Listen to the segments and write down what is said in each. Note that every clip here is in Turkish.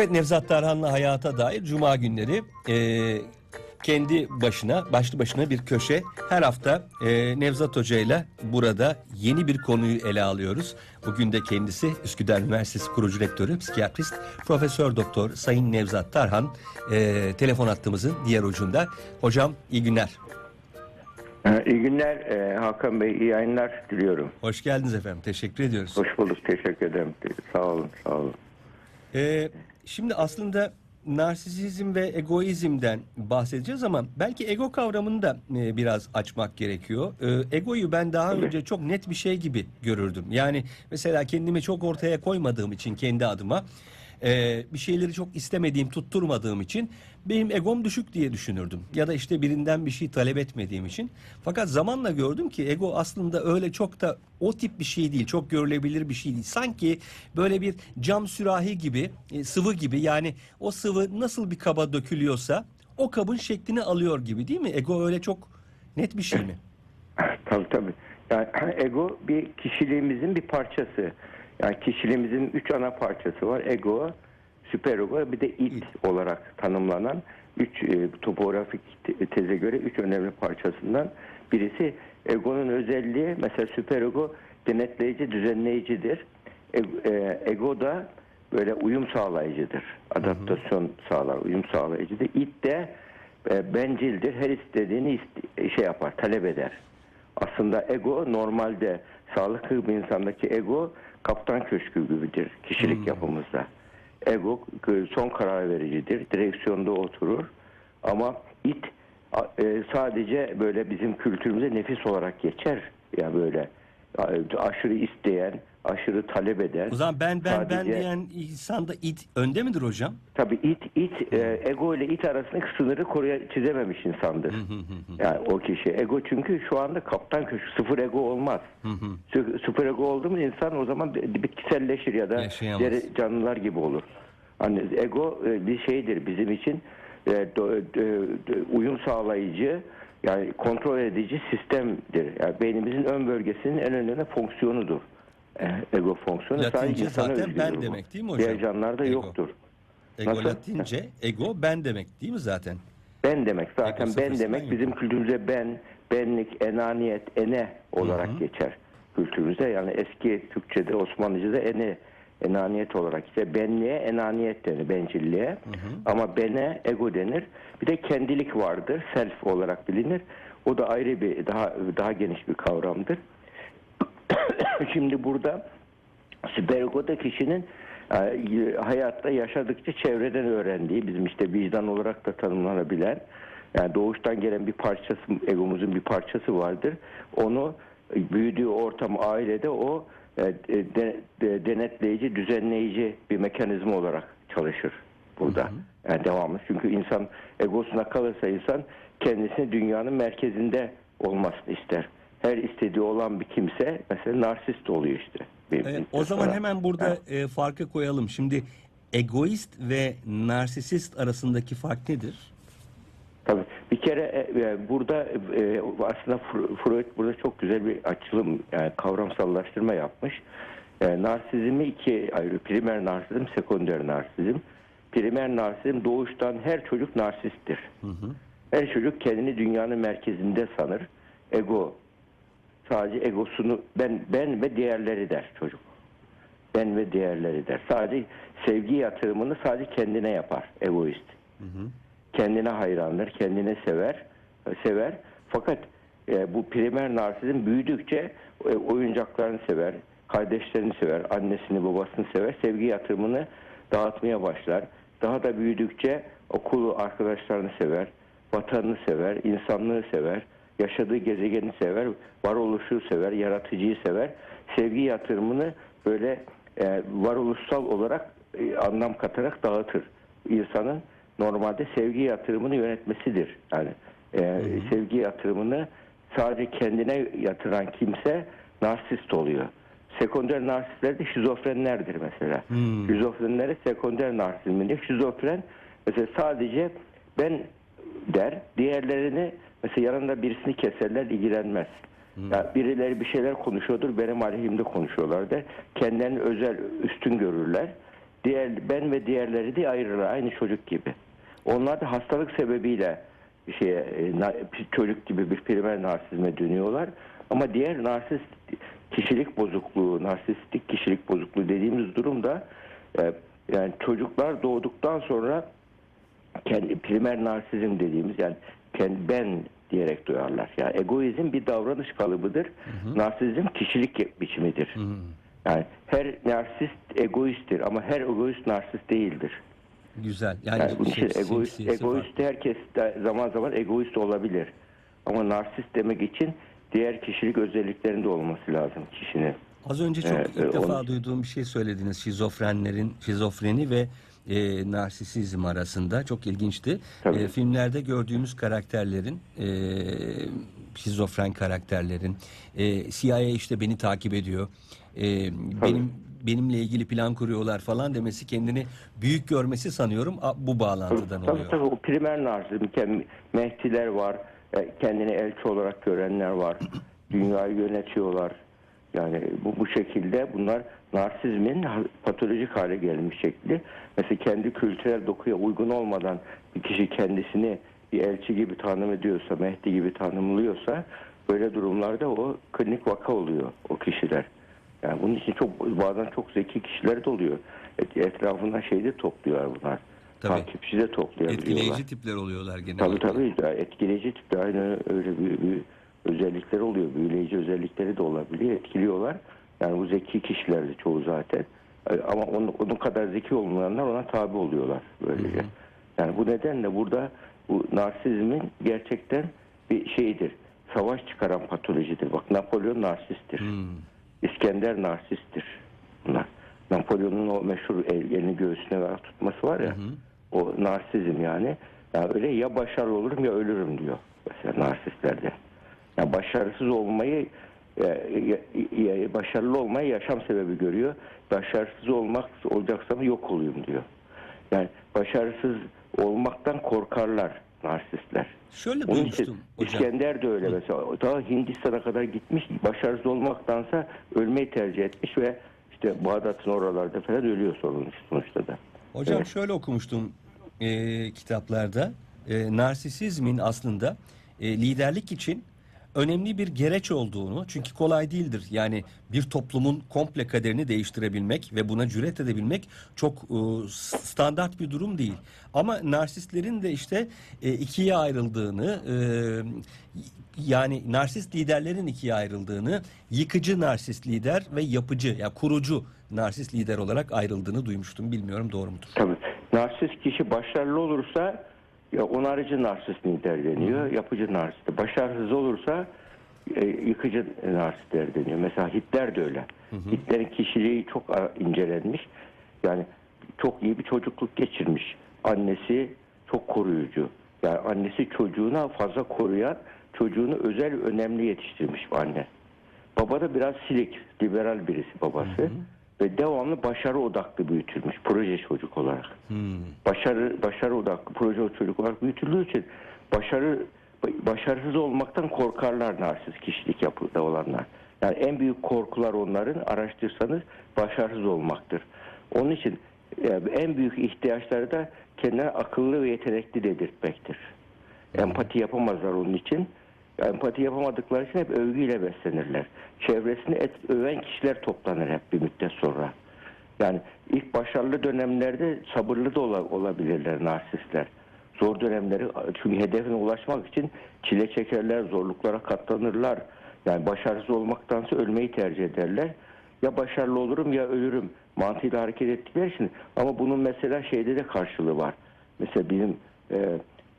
Evet Nevzat Tarhan'la hayata dair Cuma günleri e, kendi başına, başlı başına bir köşe. Her hafta e, Nevzat Hoca ile burada yeni bir konuyu ele alıyoruz. Bugün de kendisi Üsküdar Üniversitesi kurucu rektörü, psikiyatrist, Profesör Doktor Sayın Nevzat Tarhan e, telefon hattımızın diğer ucunda. Hocam iyi günler. Ee, İyi günler ee, Hakan Bey, iyi yayınlar diliyorum. Hoş geldiniz efendim. Teşekkür ediyoruz. Hoş bulduk, teşekkür ederim. Sağ olun, sağ olun. Ee, şimdi aslında narsisizm ve egoizmden bahsedeceğiz ama belki ego kavramını da e, biraz açmak gerekiyor. Ee, egoyu ben daha önce çok net bir şey gibi görürdüm. Yani mesela kendimi çok ortaya koymadığım için kendi adıma e, bir şeyleri çok istemediğim, tutturmadığım için benim egom düşük diye düşünürdüm. Ya da işte birinden bir şey talep etmediğim için. Fakat zamanla gördüm ki ego aslında öyle çok da o tip bir şey değil. Çok görülebilir bir şey değil. Sanki böyle bir cam sürahi gibi, e, sıvı gibi yani o sıvı nasıl bir kaba dökülüyorsa o kabın şeklini alıyor gibi değil mi? Ego öyle çok net bir şey mi? Tabii tabii. Yani ego bir kişiliğimizin bir parçası. Yani kişiliğimizin üç ana parçası var. Ego, süperego bir de id olarak tanımlanan üç e, topografik te- teze göre üç önemli parçasından birisi egonun özelliği mesela süperego denetleyici, düzenleyicidir. E- e, ego da böyle uyum sağlayıcıdır. Adaptasyon sağlar, uyum sağlayıcıdır. İd de e, bencildir. Her istediğini iste- şey yapar, talep eder. Aslında ego normalde sağlıklı bir insandaki ego kaptan köşkü gibidir kişilik yapımızda. Ego e, son karar vericidir. Direksiyonda oturur. Ama it e, sadece böyle bizim kültürümüze nefis olarak geçer. Ya böyle aşırı isteyen, aşırı talep eden. O zaman ben ben ben sadece- diyen insanda it önde midir hocam? Tabii it it e, ego ile it arasındaki sınırı koruya çizememiş insandır. yani o kişi ego çünkü şu anda kaptan köşkü sıfır ego olmaz. Sı- sıfır ego oldu mu insan o zaman bi- bitkiselleşir ya da diğer canlılar gibi olur. Hani ego e, bir şeydir bizim için e, do- do- do- uyum sağlayıcı yani kontrol edici sistemdir. Yani beynimizin ön bölgesinin en önemli fonksiyonudur. E, ego fonksiyonu Latince sadece insana zaten ben bu. demek değil mi hocam? Diğer canlılarda Ego. yoktur. Ego Nasıl? Latince, ego ben demek değil mi zaten? Ben demek zaten Ego ben demek yok. bizim kültürümüze ben, benlik, enaniyet, ene olarak geçer kültürümüze. Yani eski Türkçe'de Osmanlıca'da ene, enaniyet olarak işte benliğe enaniyet denir, bencilliğe. Ama bene ego denir. Bir de kendilik vardır, self olarak bilinir. O da ayrı bir daha daha geniş bir kavramdır. Şimdi burada Süpergo'da kişinin e, hayatta yaşadıkça çevreden öğrendiği, bizim işte vicdan olarak da tanımlanabilen, yani doğuştan gelen bir parçası, egomuzun bir parçası vardır. Onu e, büyüdüğü ortam, ailede o e, de- de- denetleyici, düzenleyici bir mekanizma olarak çalışır burada. Yani devamlı. Çünkü insan egosuna kalırsa insan kendisini dünyanın merkezinde olmasını ister. Her istediği olan bir kimse mesela narsist oluyor işte. Ee, bir o zaman sonra. hemen burada e, farkı koyalım. Şimdi egoist ve narsisist arasındaki fark nedir? Tabii. Bir kere e, e, burada e, aslında Fr- Freud burada çok güzel bir açılım, yani kavramsallaştırma yapmış. E, narsizmi iki ayrı. Primer narsizm, sekonder narsizm. Primer narsizm doğuştan her çocuk narsisttir. Her çocuk kendini dünyanın merkezinde sanır. Ego sadece egosunu ben ben ve diğerleri der çocuk. Ben ve diğerleri der. Sadece sevgi yatırımını sadece kendine yapar egoist kendine hayrandır, kendini sever, sever. Fakat e, bu primer narsizm büyüdükçe e, oyuncaklarını sever, kardeşlerini sever, annesini, babasını sever, sevgi yatırımını dağıtmaya başlar. Daha da büyüdükçe okulu, arkadaşlarını sever, vatanını sever, insanlığı sever, yaşadığı gezegeni sever, varoluşu sever, yaratıcıyı sever. Sevgi yatırımını böyle e, varoluşsal olarak e, anlam katarak dağıtır. İnsanın normalde sevgi yatırımını yönetmesidir. Yani e, sevgi yatırımını sadece kendine yatıran kimse narsist oluyor. Sekonder narsistler de şizofrenlerdir mesela. Şizofrenlere sekonder narsizm. Şizofren mesela sadece ben der, diğerlerini mesela yanında birisini keserler, ilgilenmez. Ya birileri bir şeyler konuşuyordur, benim aleyhimde konuşuyorlar der. Kendilerini özel, üstün görürler. diğer ben ve diğerleri de ayırırlar aynı çocuk gibi. Onlar da hastalık sebebiyle bir şeye e, çocuk gibi bir primer narsizme dönüyorlar. Ama diğer narsist kişilik bozukluğu, narsistik kişilik bozukluğu dediğimiz durumda e, yani çocuklar doğduktan sonra kendi primer narsizm dediğimiz yani ben diyerek duyarlar. Yani egoizm bir davranış kalıbıdır. Narsizm kişilik biçimidir. Yani her narsist egoisttir ama her egoist narsist değildir. Güzel. Yani, Yani bunun için şey- egoist, şemsiyesi var. egoist herkes de zaman zaman egoist olabilir. Ama narsist demek için diğer kişilik özelliklerinde olması lazım kişinin. Az önce çok Evet, ilk defa onu- duyduğum bir şey söylediniz. Şizofrenlerin, şizofreni ve e, narsisizm arasında. Çok ilginçti. Tabii. E, filmlerde gördüğümüz karakterlerin, e, şizofren karakterlerin, e, CIA işte beni takip ediyor. E, benim benimle ilgili plan kuruyorlar falan demesi kendini büyük görmesi sanıyorum bu bağlantıdan Tabii oluyor. tabii o primer narsizm. Mehtiler var. e, Kendini elçi olarak görenler var. Dünyayı yönetiyorlar. Yani bu, bu şekilde bunlar narsizmin patolojik hale gelmiş şekli. Mesela kendi kültürel dokuya uygun olmadan bir kişi kendisini bir elçi gibi tanım ediyorsa, Mehdi gibi tanımlıyorsa böyle durumlarda o klinik vaka oluyor o kişiler. Yani bunun için çok bazen çok zeki kişiler de oluyor. Et- Etrafından şey de topluyorlar bunlar. Tabii. Takipçi de toplayabiliyorlar. Etkileyici tipler oluyorlar Tabii genelde. tabii. Ya Etkileyici tipte aynı öyle bir, bir özellikleri oluyor. Büyüleyici özellikleri de olabiliyor. Etkiliyorlar. Yani bu zeki kişiler de çoğu zaten. E, Ama onun, onun kadar zeki olmayanlar ona tabi oluyorlar böylece. Yani bu nedenle burada bu narsizmin gerçekten bir şeyidir. Savaş çıkaran patolojidir. Bak Napolyon narsisttir. Hmm. İskender narsisttir. Bunlar. Napolyon'un o meşhur el, elini göğsüne ver tutması var ya. O narsizm yani. Yani öyle ya başarılı olurum ya ölürüm diyor. Mesela narsistlerde. Yani başarısız olmayı başarılı olmayı yaşam sebebi görüyor. Başarısız olmak olacaksam yok olayım diyor. Yani başarısız olmaktan korkarlar narsistler. Şöyle Onun için hocam. İskender de öyle mesela. Daha Hindistan'a kadar gitmiş. Başarısız olmaktansa ölmeyi tercih etmiş ve işte Bağdat'ın oralarda falan ölüyor sonuç, sonuçta da. Hocam Evet. şöyle okumuştum e, kitaplarda. E, narsisizmin aslında e, liderlik için önemli bir gereç olduğunu çünkü kolay değildir. Yani bir toplumun komple kaderini değiştirebilmek ve buna cüret edebilmek çok e, standart bir durum değil. Ama narsistlerin de işte e, ikiye ayrıldığını e, yani narsist liderlerin ikiye ayrıldığını yıkıcı narsist lider ve yapıcı ya kurucu narsist lider olarak ayrıldığını duymuştum. Bilmiyorum doğru mudur? Tabii. Narsist kişi başarılı olursa ya onarıcı narsist lider deniyor. Yapıcı narsist. Başarısız olursa e, yıkıcı narsistler deniyor. Mesela Hitler de öyle. Hitler'in kişiliği çok incelenmiş. Yani çok iyi bir çocukluk geçirmiş. Annesi çok koruyucu. Yani annesi çocuğuna fazla koruyan, çocuğunu özel önemli yetiştirmiş bu anne. Baba da biraz silik, liberal birisi babası. Ve devamlı başarı odaklı büyütülmüş proje çocuk olarak. Başarı başarı odaklı proje çocuk olarak büyütüldüğü için başarı başarısız olmaktan korkarlar narsist kişilik yapıda olanlar. Yani en büyük korkular onların araştırsanız başarısız olmaktır. Onun için yani en büyük ihtiyaçları da kendine akıllı ve yetenekli dedirtmektir. Empati yapamazlar onun için. Empati yapamadıkları için hep övgüyle beslenirler. Çevresini et, öven kişiler toplanır hep bir müddet sonra. Yani ilk başarılı dönemlerde sabırlı da ola- olabilirler narsistler. Zor dönemleri çünkü hedefine ulaşmak için çile çekerler, zorluklara katlanırlar. Yani başarısız olmaktansa ölmeyi tercih ederler. Ya başarılı olurum ya ölürüm mantığıyla hareket ettikleri için. Ama bunun mesela şeyde de karşılığı var. Mesela bizim e,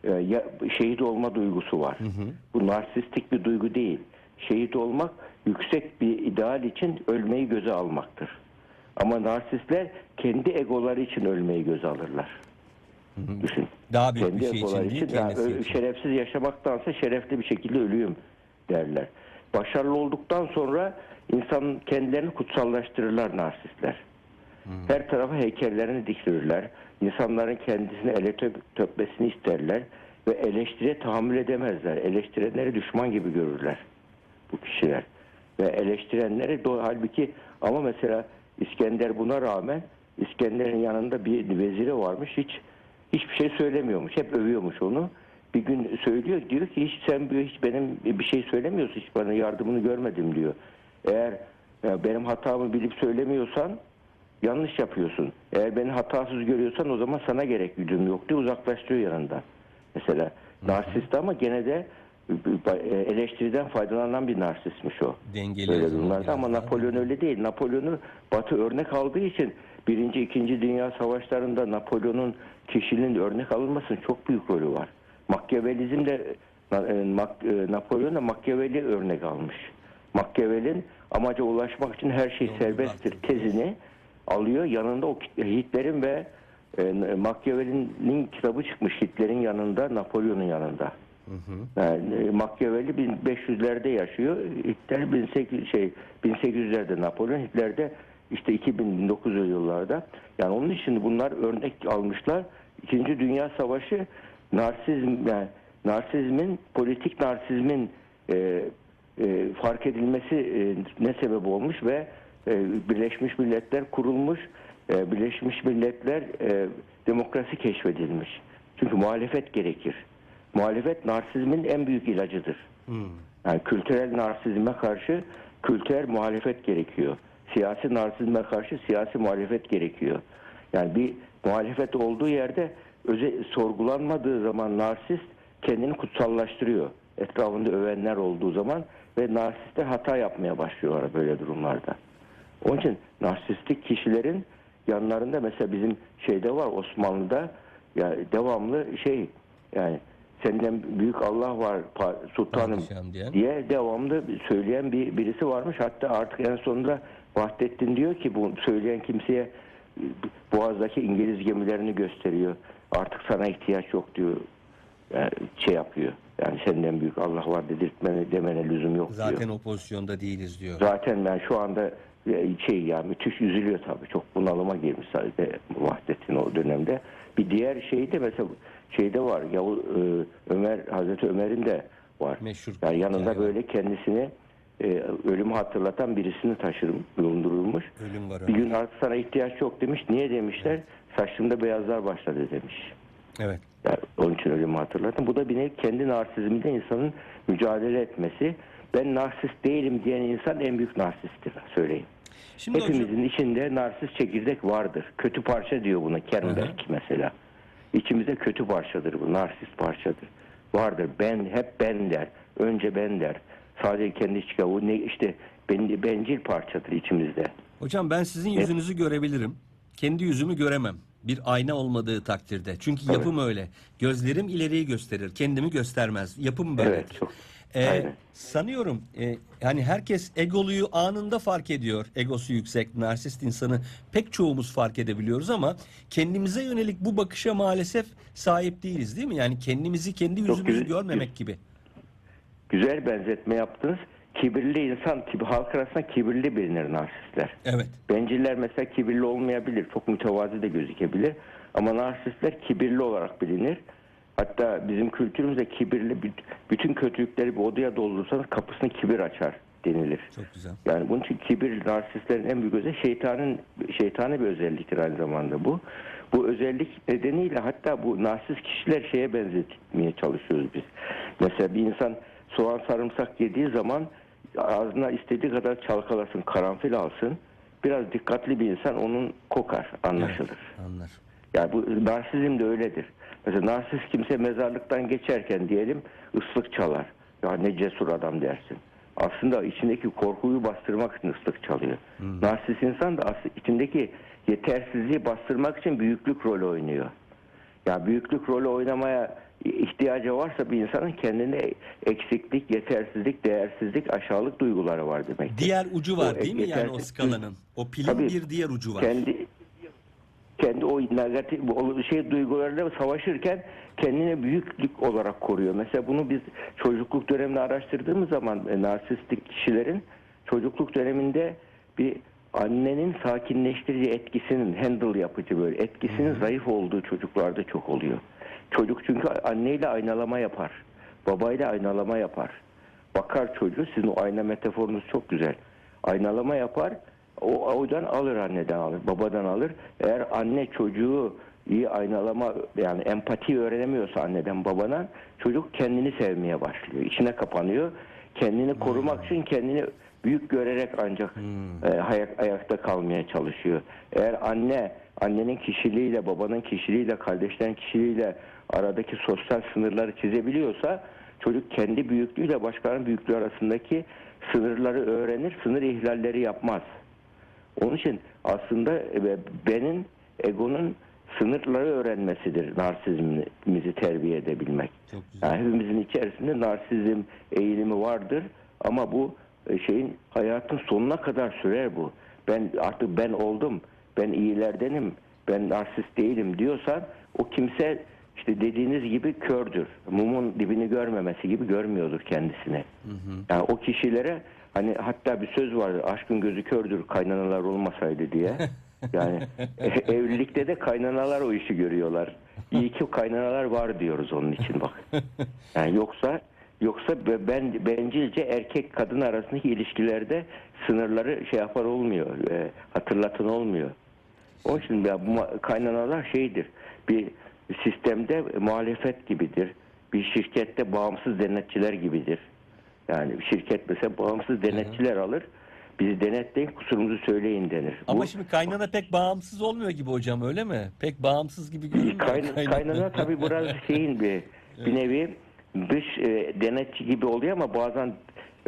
ya, şehit olma duygusu var. Bu narsistik bir duygu değil. Şehit olmak yüksek bir ideal için ölmeyi göze almaktır. Ama narsistler kendi egoları için ölmeyi göze alırlar. Düşün. Daha büyük kendi bir şey egoları için değil, yani için. şerefsiz yaşamaktansa şerefli bir şekilde ölüyüm derler. Başarılı olduktan sonra insan kendilerini kutsallaştırırlar narsistler. Her tarafa heykellerini diktirirler. İnsanların kendisini ele töpmesini isterler ve eleştiriye tahammül edemezler. Eleştirenleri düşman gibi görürler bu kişiler. Ve eleştirenleri do halbuki ama mesela İskender buna rağmen İskender'in yanında bir veziri varmış. Hiç hiçbir şey söylemiyormuş. Hep övüyormuş onu. Bir gün söylüyor diyor ki hiç sen hiç benim bir şey söylemiyorsun. Hiç bana yardımını görmedim diyor. Eğer ya benim hatamı bilip söylemiyorsan yanlış yapıyorsun. Eğer beni hatasız görüyorsan o zaman sana gerek gücüm yok diye uzaklaştırıyor yanında. Mesela narsist ama gene de e, eleştiriden faydalanan bir narsistmiş o. Dengeli yazılım durumlarda ama. Napolyon öyle değil. Napolyon'u Batı örnek aldığı için birinci, ikinci dünya savaşlarında Napolyon'un kişiliğinin örnek alınmasının çok büyük rolü var. Machiavellizm de e, e, Napolyon da Machiavelli örnek almış. Machiavelli'nin amaca ulaşmak için her şey serbesttir tezini alıyor. Yanında o Hitler'in ve e, Machiavelli'nin kitabı çıkmış Hitler'in yanında, Napolyon'un yanında. Yani e, Machiavelli 1500'lerde yaşıyor. Hitler 1800 şey 1800'lerde Napolyon, Hitler de işte 2000 1900'lü yıllarda. Yani onun için bunlar örnek almışlar. İkinci Dünya Savaşı narsizm yani narsizmin politik narsizmin e, e, fark edilmesi e, ne sebep olmuş ve Birleşmiş Milletler kurulmuş. E, Birleşmiş Milletler e, demokrasi keşfedilmiş. Çünkü muhalefet gerekir. Muhalefet narsizmin en büyük ilacıdır. Yani kültürel narsizme karşı kültürel muhalefet gerekiyor. Siyasi narsizme karşı siyasi muhalefet gerekiyor. Yani bir muhalefet olduğu yerde öze, sorgulanmadığı zaman narsist kendini kutsallaştırıyor. Etrafında övenler olduğu zaman ve narsistler hata yapmaya başlıyorlar böyle durumlarda. Onun için narsistik kişilerin yanlarında mesela bizim şeyde var Osmanlı'da ya devamlı şey yani senden büyük Allah var sultanım diye devamlı söyleyen bir birisi varmış. Hatta artık en sonunda Vahdettin diyor ki bu söyleyen kimseye Boğaz'daki İngiliz gemilerini gösteriyor. Artık sana ihtiyaç yok diyor. Yani şey yapıyor. Yani senden büyük Allah var dedirtmene demene lüzum yok diyor. Zaten o pozisyonda değiliz diyor. Zaten ben şu anda şey ya müthiş üzülüyor tabii. Çok bunalıma girmiş sadece Vahdettin o dönemde. Bir diğer şey de mesela şeyde var. Yavuz e, Ömer Hazreti Ömer'in de var. Meşhur Yani yanında var. böyle kendisini e, ölümü hatırlatan birisini taşırım, bulundurulmuş. Ölüm var Bir gün artık sana ihtiyaç yok demiş. Niye demişler? Saçımda beyazlar başladı demiş. Evet. Yani onun için ölümü hatırladım. Bu da bir nevi kendi narsizminde insanın mücadele etmesi. Ben narsist değilim diyen insan en büyük narsisttir söyleyeyim. Şimdi hocam, Hepimizin içinde narsist çekirdek vardır. Kötü parça diyor buna Kernberg mesela. İçimizde kötü parçadır bu, narsist parçadır. Vardır. Ben hep ben der. Önce ben der. Sadece kendi çıkar. Bu ne işte ben, bencil parçadır içimizde. hocam ben sizin yüzünüzü görebilirim. Kendi yüzümü göremem. Bir ayna olmadığı takdirde. Çünkü yapım öyle. Gözlerim ileriyi gösterir. Kendimi göstermez. Yapım böyle. Evet, çok. Ee, Aynen. sanıyorum e, yani herkes egoluyu anında fark ediyor. Egosu yüksek, narsist insanı pek çoğumuz fark edebiliyoruz ama kendimize yönelik bu bakışa maalesef sahip değiliz değil mi? Yani kendimizi kendi yüzümüzü güzel- görmemek gibi. Güzel benzetme yaptınız. Kibirli insan, kib- halk arasında kibirli bilinir narsistler. Evet. Benciller mesela kibirli olmayabilir. Çok mütevazi de gözükebilir. Ama narsistler kibirli olarak bilinir. Hatta bizim kültürümüzde kibirli büt- bütün kötülükleri bir odaya doldurursanız kapısını kibir açar denilir. Çok güzel. Yani bunun için kibir narsistlerin en büyük özelliği şeytanın şeytani bir özelliktir aynı zamanda bu. Bu özellik nedeniyle hatta bu narsist kişiler şeye benzetmeye çalışıyoruz biz. Mesela bir insan soğan sarımsak yediği zaman ağzına istediği kadar çalkalasın, karanfil alsın. Biraz dikkatli bir insan onun kokar, anlaşılır. Anlar. Yani bu narsizm de öyledir. Mesela narsist kimse mezarlıktan geçerken diyelim ıslık çalar. Ya ne cesur adam dersin. Aslında içindeki korkuyu bastırmak için ıslık çalıyor. Narsist insan da aslında içindeki yetersizliği bastırmak için büyüklük rolü oynuyor. Ya büyüklük rolü oynamaya ihtiyacı varsa bir insanın kendine eksiklik, yetersizlik, değersizlik, aşağılık duyguları var demek. Diğer ucu var O değil mi yani o skalanın? O pilin Tabii. bir diğer ucu var. kendi kendi o negatif şey duygularıyla savaşırken kendine büyüklük olarak koruyor. Mesela bunu biz çocukluk döneminde araştırdığımız zaman e, narsistik kişilerin çocukluk döneminde bir annenin sakinleştirici etkisinin handle yapıcı böyle etkisinin zayıf olduğu çocuklarda çok oluyor. Çocuk çünkü anneyle aynalama yapar. Babayla aynalama yapar. Bakar çocuğu sizin o ayna metaforunuz çok güzel. Aynalama yapar. o oydan alır anneden alır, babadan alır. Eğer anne çocuğu iyi aynalama yani empati öğrenemiyorsa anneden babana çocuk kendini sevmeye başlıyor. İçine kapanıyor. Kendini korumak için kendini büyük görerek ancak e, ayak- ayakta kalmaya çalışıyor. Eğer anne annenin kişiliğiyle, babanın kişiliğiyle, kardeşlerin kişiliğiyle aradaki sosyal sınırları çizebiliyorsa çocuk kendi büyüklüğüyle başkalarının büyüklüğü arasındaki sınırları öğrenir, sınır ihlalleri yapmaz. Onun için aslında e, benim egonun sınırları öğrenmesidir narsizmimizi terbiye edebilmek. Yani hepimizin içerisinde narsizm eğilimi vardır ama bu e, şeyin hayatın sonuna kadar sürer bu. Ben artık ben oldum, ben iyilerdenim, ben narsist değilim diyorsan o kimse işte dediğiniz gibi kördür. Mumun dibini görmemesi gibi görmüyordur kendisini. Yani o kişilere hani hatta bir söz vardı aşkın gözü kördür kaynanalar olmasaydı diye. Yani e- evlilikte de kaynanalar o işi görüyorlar. İyi ki kaynanalar var diyoruz onun için bak. Yani yoksa yoksa be- ben bencilce erkek kadın arasındaki ilişkilerde sınırları şey yapar olmuyor. e, hatırlatın olmuyor. Onun için ya bu kaynanalar şeydir. Bir sistemde muhalefet gibidir. Bir şirkette bağımsız denetçiler gibidir. Yani bir şirket mesela bağımsız denetçiler alır. Bizi denetleyin kusurumuzu söyleyin denir. Ama Bu- şimdi kaynana pek bağımsız olmuyor gibi hocam öyle mi? Pek bağımsız gibi görünmüyor. Kayn- kaynana. kaynana tabii biraz şeyin bir bir nevi dış e, denetçi gibi oluyor ama bazen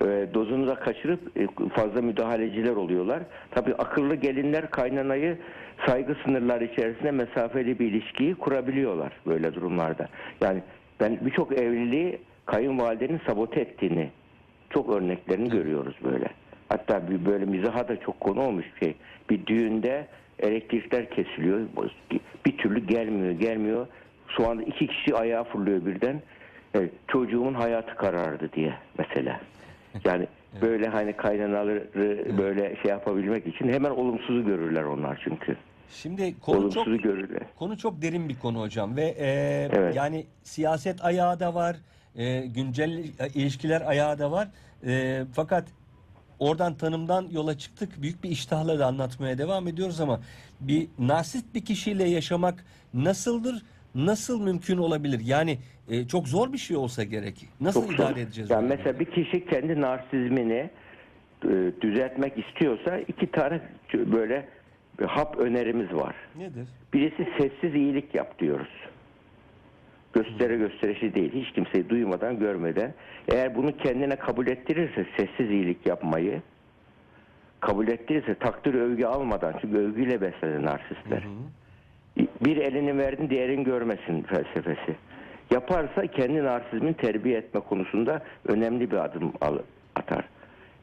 e, dozunu da kaçırıp e, fazla müdahaleciler oluyorlar. Tabii akıllı gelinler kaynanayı saygı sınırları içerisinde mesafeli bir ilişkiyi kurabiliyorlar böyle durumlarda. Yani ben birçok evliliği kayınvalidenin sabote ettiğini çok örneklerini görüyoruz böyle. Hatta bir böyle mizaha da çok konu olmuş bir şey. Bir düğünde elektrikler kesiliyor. Bir türlü gelmiyor, gelmiyor. Şu anda iki kişi ayağa fırlıyor birden. Evet, çocuğumun hayatı karardı diye mesela. Yani böyle hani kaynanaları böyle şey yapabilmek için hemen olumsuzu görürler onlar çünkü. Şimdi konu çok konu çok derin bir konu hocam ve e, Evet. yani siyaset ayağı da var, e, güncel ilişkiler ayağı da var. E, fakat oradan tanımdan yola çıktık. Büyük bir iştahla da anlatmaya devam ediyoruz ama bir narsist bir kişiyle yaşamak nasıldır? Nasıl mümkün olabilir? Yani e, çok zor bir şey olsa gerek. Nasıl Çok idare zor. edeceğiz? Yani mesela bir kişi kendi narsizmini e, düzeltmek istiyorsa iki tane böyle bir hap önerimiz var. Nedir? Birisi sessiz iyilik yap diyoruz. Göstere gösterişi değil. Hiç kimseyi duymadan, görmeden. Eğer bunu kendine kabul ettirirse sessiz iyilik yapmayı kabul ettirirse takdir övgü almadan çünkü övgüyle beslenir narsistler. Bir elini verdin diğerini görmesin felsefesi. Yaparsa kendi narsizmin terbiye etme konusunda önemli bir adım atar.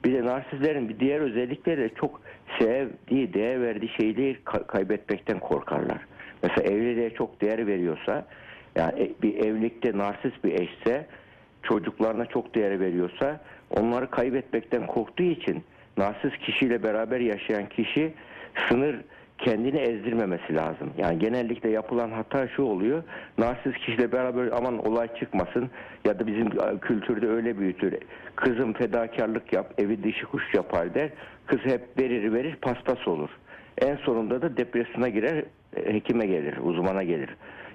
Bir de narsistlerin bir diğer özellikleri de çok sevdiği, değer verdiği şeyleri ka- kaybetmekten korkarlar. Mesela evliliğe çok değer veriyorsa, yani e- bir evlilikte narsist bir eşse, çocuklarına çok değer veriyorsa, onları kaybetmekten korktuğu için narsist kişiyle beraber yaşayan kişi sınır kendini ezdirmemesi lazım. Yani genellikle yapılan hata şu oluyor. Narsist kişiyle beraber aman olay çıkmasın ya da bizim kültürde öyle büyütür. Kızım fedakarlık yap, evi dişi kuş yapar der. Kız hep verir verir paspas olur. En sonunda da depresyona girer, e, hekime gelir, uzmana gelir.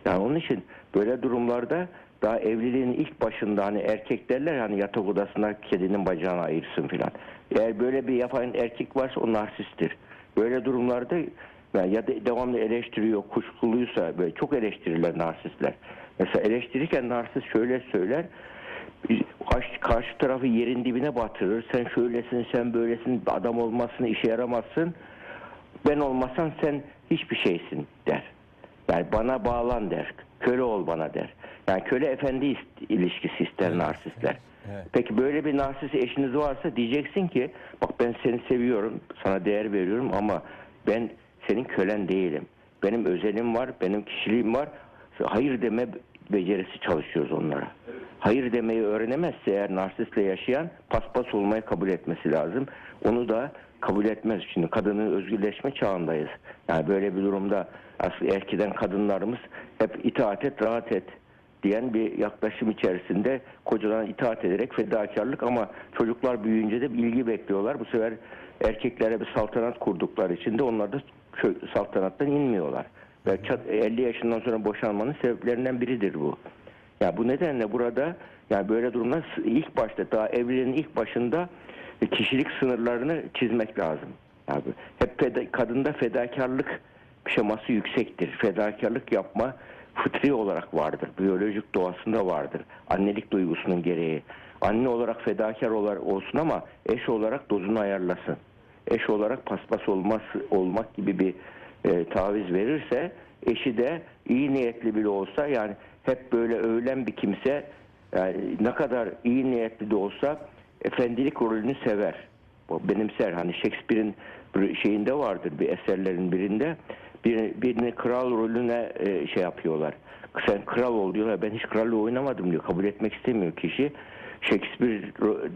Yani onun için böyle durumlarda daha evliliğin ilk başında hani erkek derler hani yatak odasında kedinin bacağını ayırsın filan. Eğer böyle bir yapan erkek varsa o narsisttir. Böyle durumlarda ya da devamlı eleştiriyor, kuşkuluysa böyle çok eleştirirler narsistler. Mesela eleştirirken narsist şöyle söyler. Karşı, karşı tarafı yerin dibine batırır. Sen şöylesin, sen böylesin, adam olmazsın, işe yaramazsın. Ben olmasam sen hiçbir şeysin der. Yani bana bağlan der. Köle ol bana der. Yani köle efendi ilişkisi ister narsistler. evet. Peki böyle bir narsist eşiniz varsa diyeceksin ki bak ben seni seviyorum, sana değer veriyorum ama ben senin kölen değilim. Benim özelim var, benim kişiliğim var. Hayır deme becerisi çalışıyoruz onlara. Hayır demeyi öğrenemezse eğer narsistle yaşayan paspas olmayı kabul etmesi lazım. Onu da kabul etmez. Şimdi kadının özgürleşme çağındayız. Yani böyle bir durumda aslında erkiden kadınlarımız hep itaat et, rahat et diyen bir yaklaşım içerisinde kocadan itaat ederek fedakarlık ama çocuklar büyüyünce de bilgi bekliyorlar. Bu sefer erkeklere bir saltanat kurdukları için de onlar da kö- saltanattan inmiyorlar. Ve çat- 50 yaşından sonra boşanmanın sebeplerinden biridir bu. Ya bu nedenle burada yani böyle durumda ilk başta daha evliliğin ilk başında e, kişilik sınırlarını çizmek lazım. Yani hep feda- kadında fedakarlık şeması yüksektir. Fedakarlık yapma fıtri olarak vardır. Biyolojik doğasında vardır. Annelik duygusunun gereği. Anne olarak fedakar olarak olsun ama eş olarak dozunu ayarlasın. Eş olarak paspas olmaz, olmak gibi bir e, taviz verirse eşi de iyi niyetli bile olsa yani hep böyle övülen bir kimse yani ne kadar iyi niyetli de olsa efendilik rolünü sever. Benimser. Hani Shakespeare'in şeyinde vardır bir eserlerin birinde bir, birini kral rolüne e, şey yapıyorlar. Sen kral ol diyorlar. Ben hiç krallığı oynamadım diyor. Kabul etmek istemiyor kişi. Shakespeare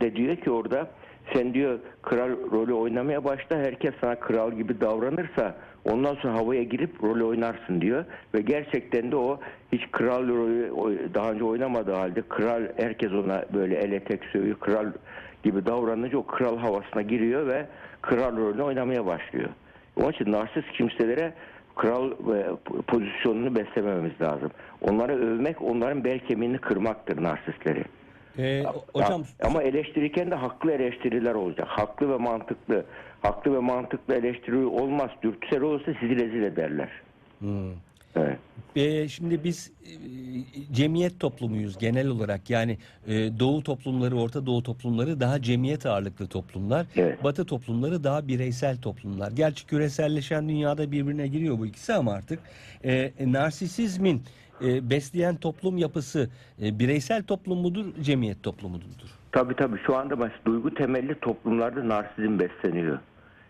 de diyor ki orada sen diyor kral rolü oynamaya başla. Herkes sana kral gibi davranırsa ondan sonra havaya girip rolü oynarsın diyor. Ve gerçekten de o hiç kral rolü daha önce oynamadığı halde kral herkes ona böyle ele tek sövüyor. Kral gibi davranınca o kral havasına giriyor ve kral rolünü oynamaya başlıyor. Onun için narsist kimselere kral e, pozisyonunu beslemememiz lazım. Onları övmek onların bel kemiğini kırmaktır narsistleri. Ee, hocam Ya- ama eleştirirken de haklı eleştiriler olacak. Haklı ve mantıklı. Haklı ve mantıklı eleştiri olmaz. Dürtüsel olursa sizi rezil ederler. Hmm. Evet. Ee, şimdi biz e, cemiyet toplumuyuz genel olarak. Yani e, Doğu toplumları, Orta Doğu toplumları daha cemiyet ağırlıklı toplumlar. Evet. Batı toplumları daha bireysel toplumlar. Gerçi küreselleşen dünyada birbirine giriyor bu ikisi ama artık e, narsisizmin e, besleyen toplum yapısı e, bireysel toplum mudur, cemiyet toplumudur? Tabii tabii şu anda mesela duygu temelli toplumlarda narsizm besleniyor.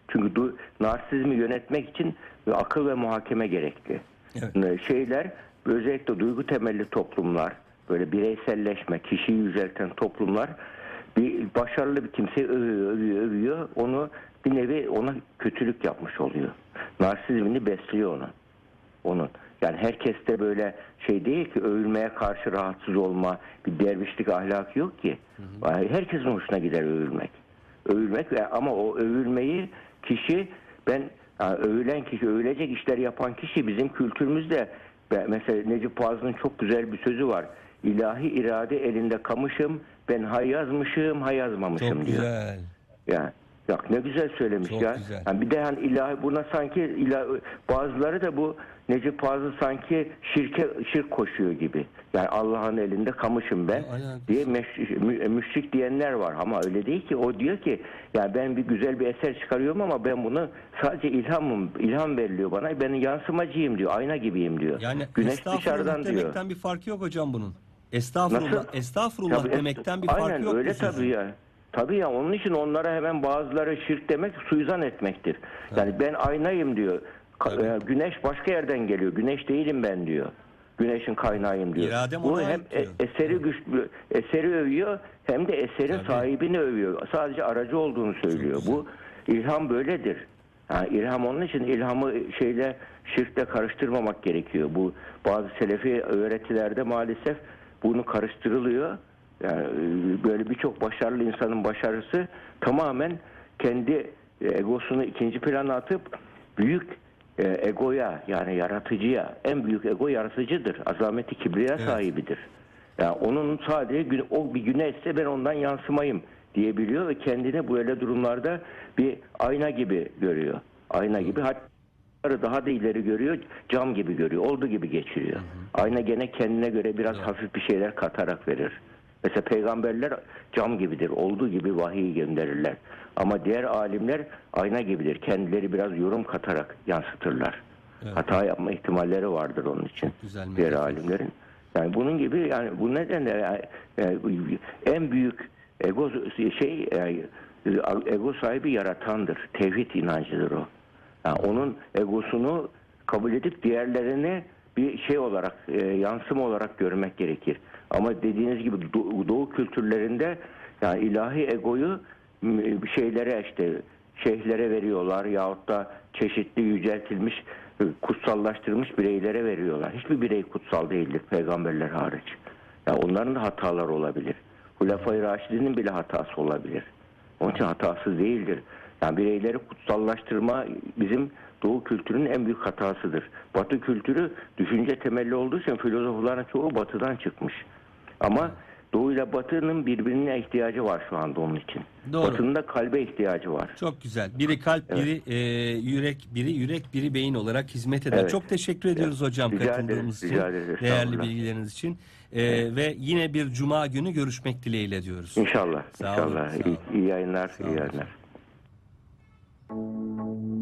Çünkü du- narsizmi yönetmek için akıl ve muhakeme gerekli. Evet. Ee, Şeyler özellikle duygu temelli toplumlar, böyle bireyselleşme, kişiyi yücelten toplumlar bir başarılı bir kimseyi övüyor, övüyor, övüyor. Onu bir nevi ona kötülük yapmış oluyor. Narsizmini besliyor onu. Onun. Yani herkeste böyle şey değil ki övülmeye karşı rahatsız olma, bir dervişlik ahlakı yok ki. Herkesin hoşuna gider övülmek. Övülmek ve ama o övülmeyi kişi ben yani övülen kişi, övülecek işler yapan kişi bizim kültürümüzde mesela Necip Fazıl'ın çok güzel bir sözü var. İlahi irade elinde kamışım, ben hay yazmışım, hay yazmamışım Çok diyor. güzel. Ya ya ne güzel söylemiş Çok ya. güzel. Yani bir de hani ilahi buna sanki ilahi, bazıları da bu Necip Fazıl sanki şirke şirk koşuyor gibi. Yani Allah'ın elinde kamışım ben Alakası diye meş- mü- müşrik diyenler var ama öyle değil ki. O diyor ki ya ben bir güzel bir eser çıkarıyorum ama ben bunu sadece ilhamım ilham veriliyor bana. Ben yansımacıyım diyor. Ayna gibiyim diyor. Yani Güneş dışarıdan diyor. demekten bir farkı yok hocam bunun. Estağfurullah, Nasıl? estağfurullah Tabii, demekten bir aynen, farkı yok. bu öyle tabii ya. Tabii ya onun için onlara hemen bazıları şirk demek suizan etmektir. Yani ben aynayım diyor. Ka- Tabii. e, Güneş başka yerden geliyor. Güneş değilim ben diyor. Güneşin kaynağıyım diyor. İradem Bu ona hem ait diyor. e- eseri güçlü eseri övüyor hem de eserin Tabii. sahibini övüyor. Sadece aracı olduğunu söylüyor. Bu ilham böyledir. Yani ilham onun için ilhamı şeyle şirkle karıştırmamak gerekiyor. Bu bazı selefi öğretilerde maalesef bunu karıştırılıyor. Yani e, böyle birçok başarılı insanın başarısı tamamen kendi e, egosunu ikinci plana atıp büyük e, egoya yani yaratıcıya en büyük ego yaratıcıdır. Azameti kibriya Evet. sahibidir. Yani onun sadece o bir güneşse ben ondan yansımayım diyebiliyor ve kendini böyle durumlarda bir ayna gibi görüyor. Ayna gibi hatta daha da ileri görüyor, cam gibi görüyor, olduğu gibi geçiriyor. Ayna gene kendine göre biraz hafif bir şeyler katarak verir. Mesela peygamberler cam gibidir, olduğu gibi vahiy gönderirler. Ama diğer alimler ayna gibidir, kendileri biraz yorum katarak yansıtırlar. Evet. Hata yapma ihtimalleri vardır onun için güzel diğer alimlerin. Yani bunun gibi yani bu nedenle yani, en büyük ego şey yani, ego sahibi yaratandır. Tevhid inancıdır o. Yani onun egosunu kabul edip diğerlerini bir şey olarak e, yansıma olarak görmek gerekir. Ama dediğiniz gibi Do- doğu kültürlerinde yani ilahi egoyu şeylere işte şeyhlere veriyorlar yahut da çeşitli yüceltilmiş e, kutsallaştırılmış bireylere veriyorlar. Hiçbir birey kutsal değildir peygamberler hariç. Ya onların da hataları olabilir. Hulefai Raşidi'nin bile hatası olabilir. Onun için hatasız değildir. Yani bireyleri kutsallaştırma bizim Doğu kültürünün en büyük hatasıdır. Batı kültürü düşünce temelli olduğu için filozofların çoğu batıdan çıkmış. Ama Doğu ile Batı'nın birbirine ihtiyacı var şu anda onun için. Doğru. Batı'nın da kalbe ihtiyacı var. Çok güzel. Biri kalp, evet. biri e, yürek, biri yürek, biri beyin olarak hizmet eder. Evet. Çok teşekkür ediyoruz evet. hocam katıldığımız için. Rica ederiz. Değerli bilgileriniz için. E, evet. Ve yine bir cuma günü görüşmek dileğiyle diyoruz. İnşallah. Sağ inşallah. Olun, sağ olun. İyi, iyi yayınlar. Sağ iyi yayınlar. Olun.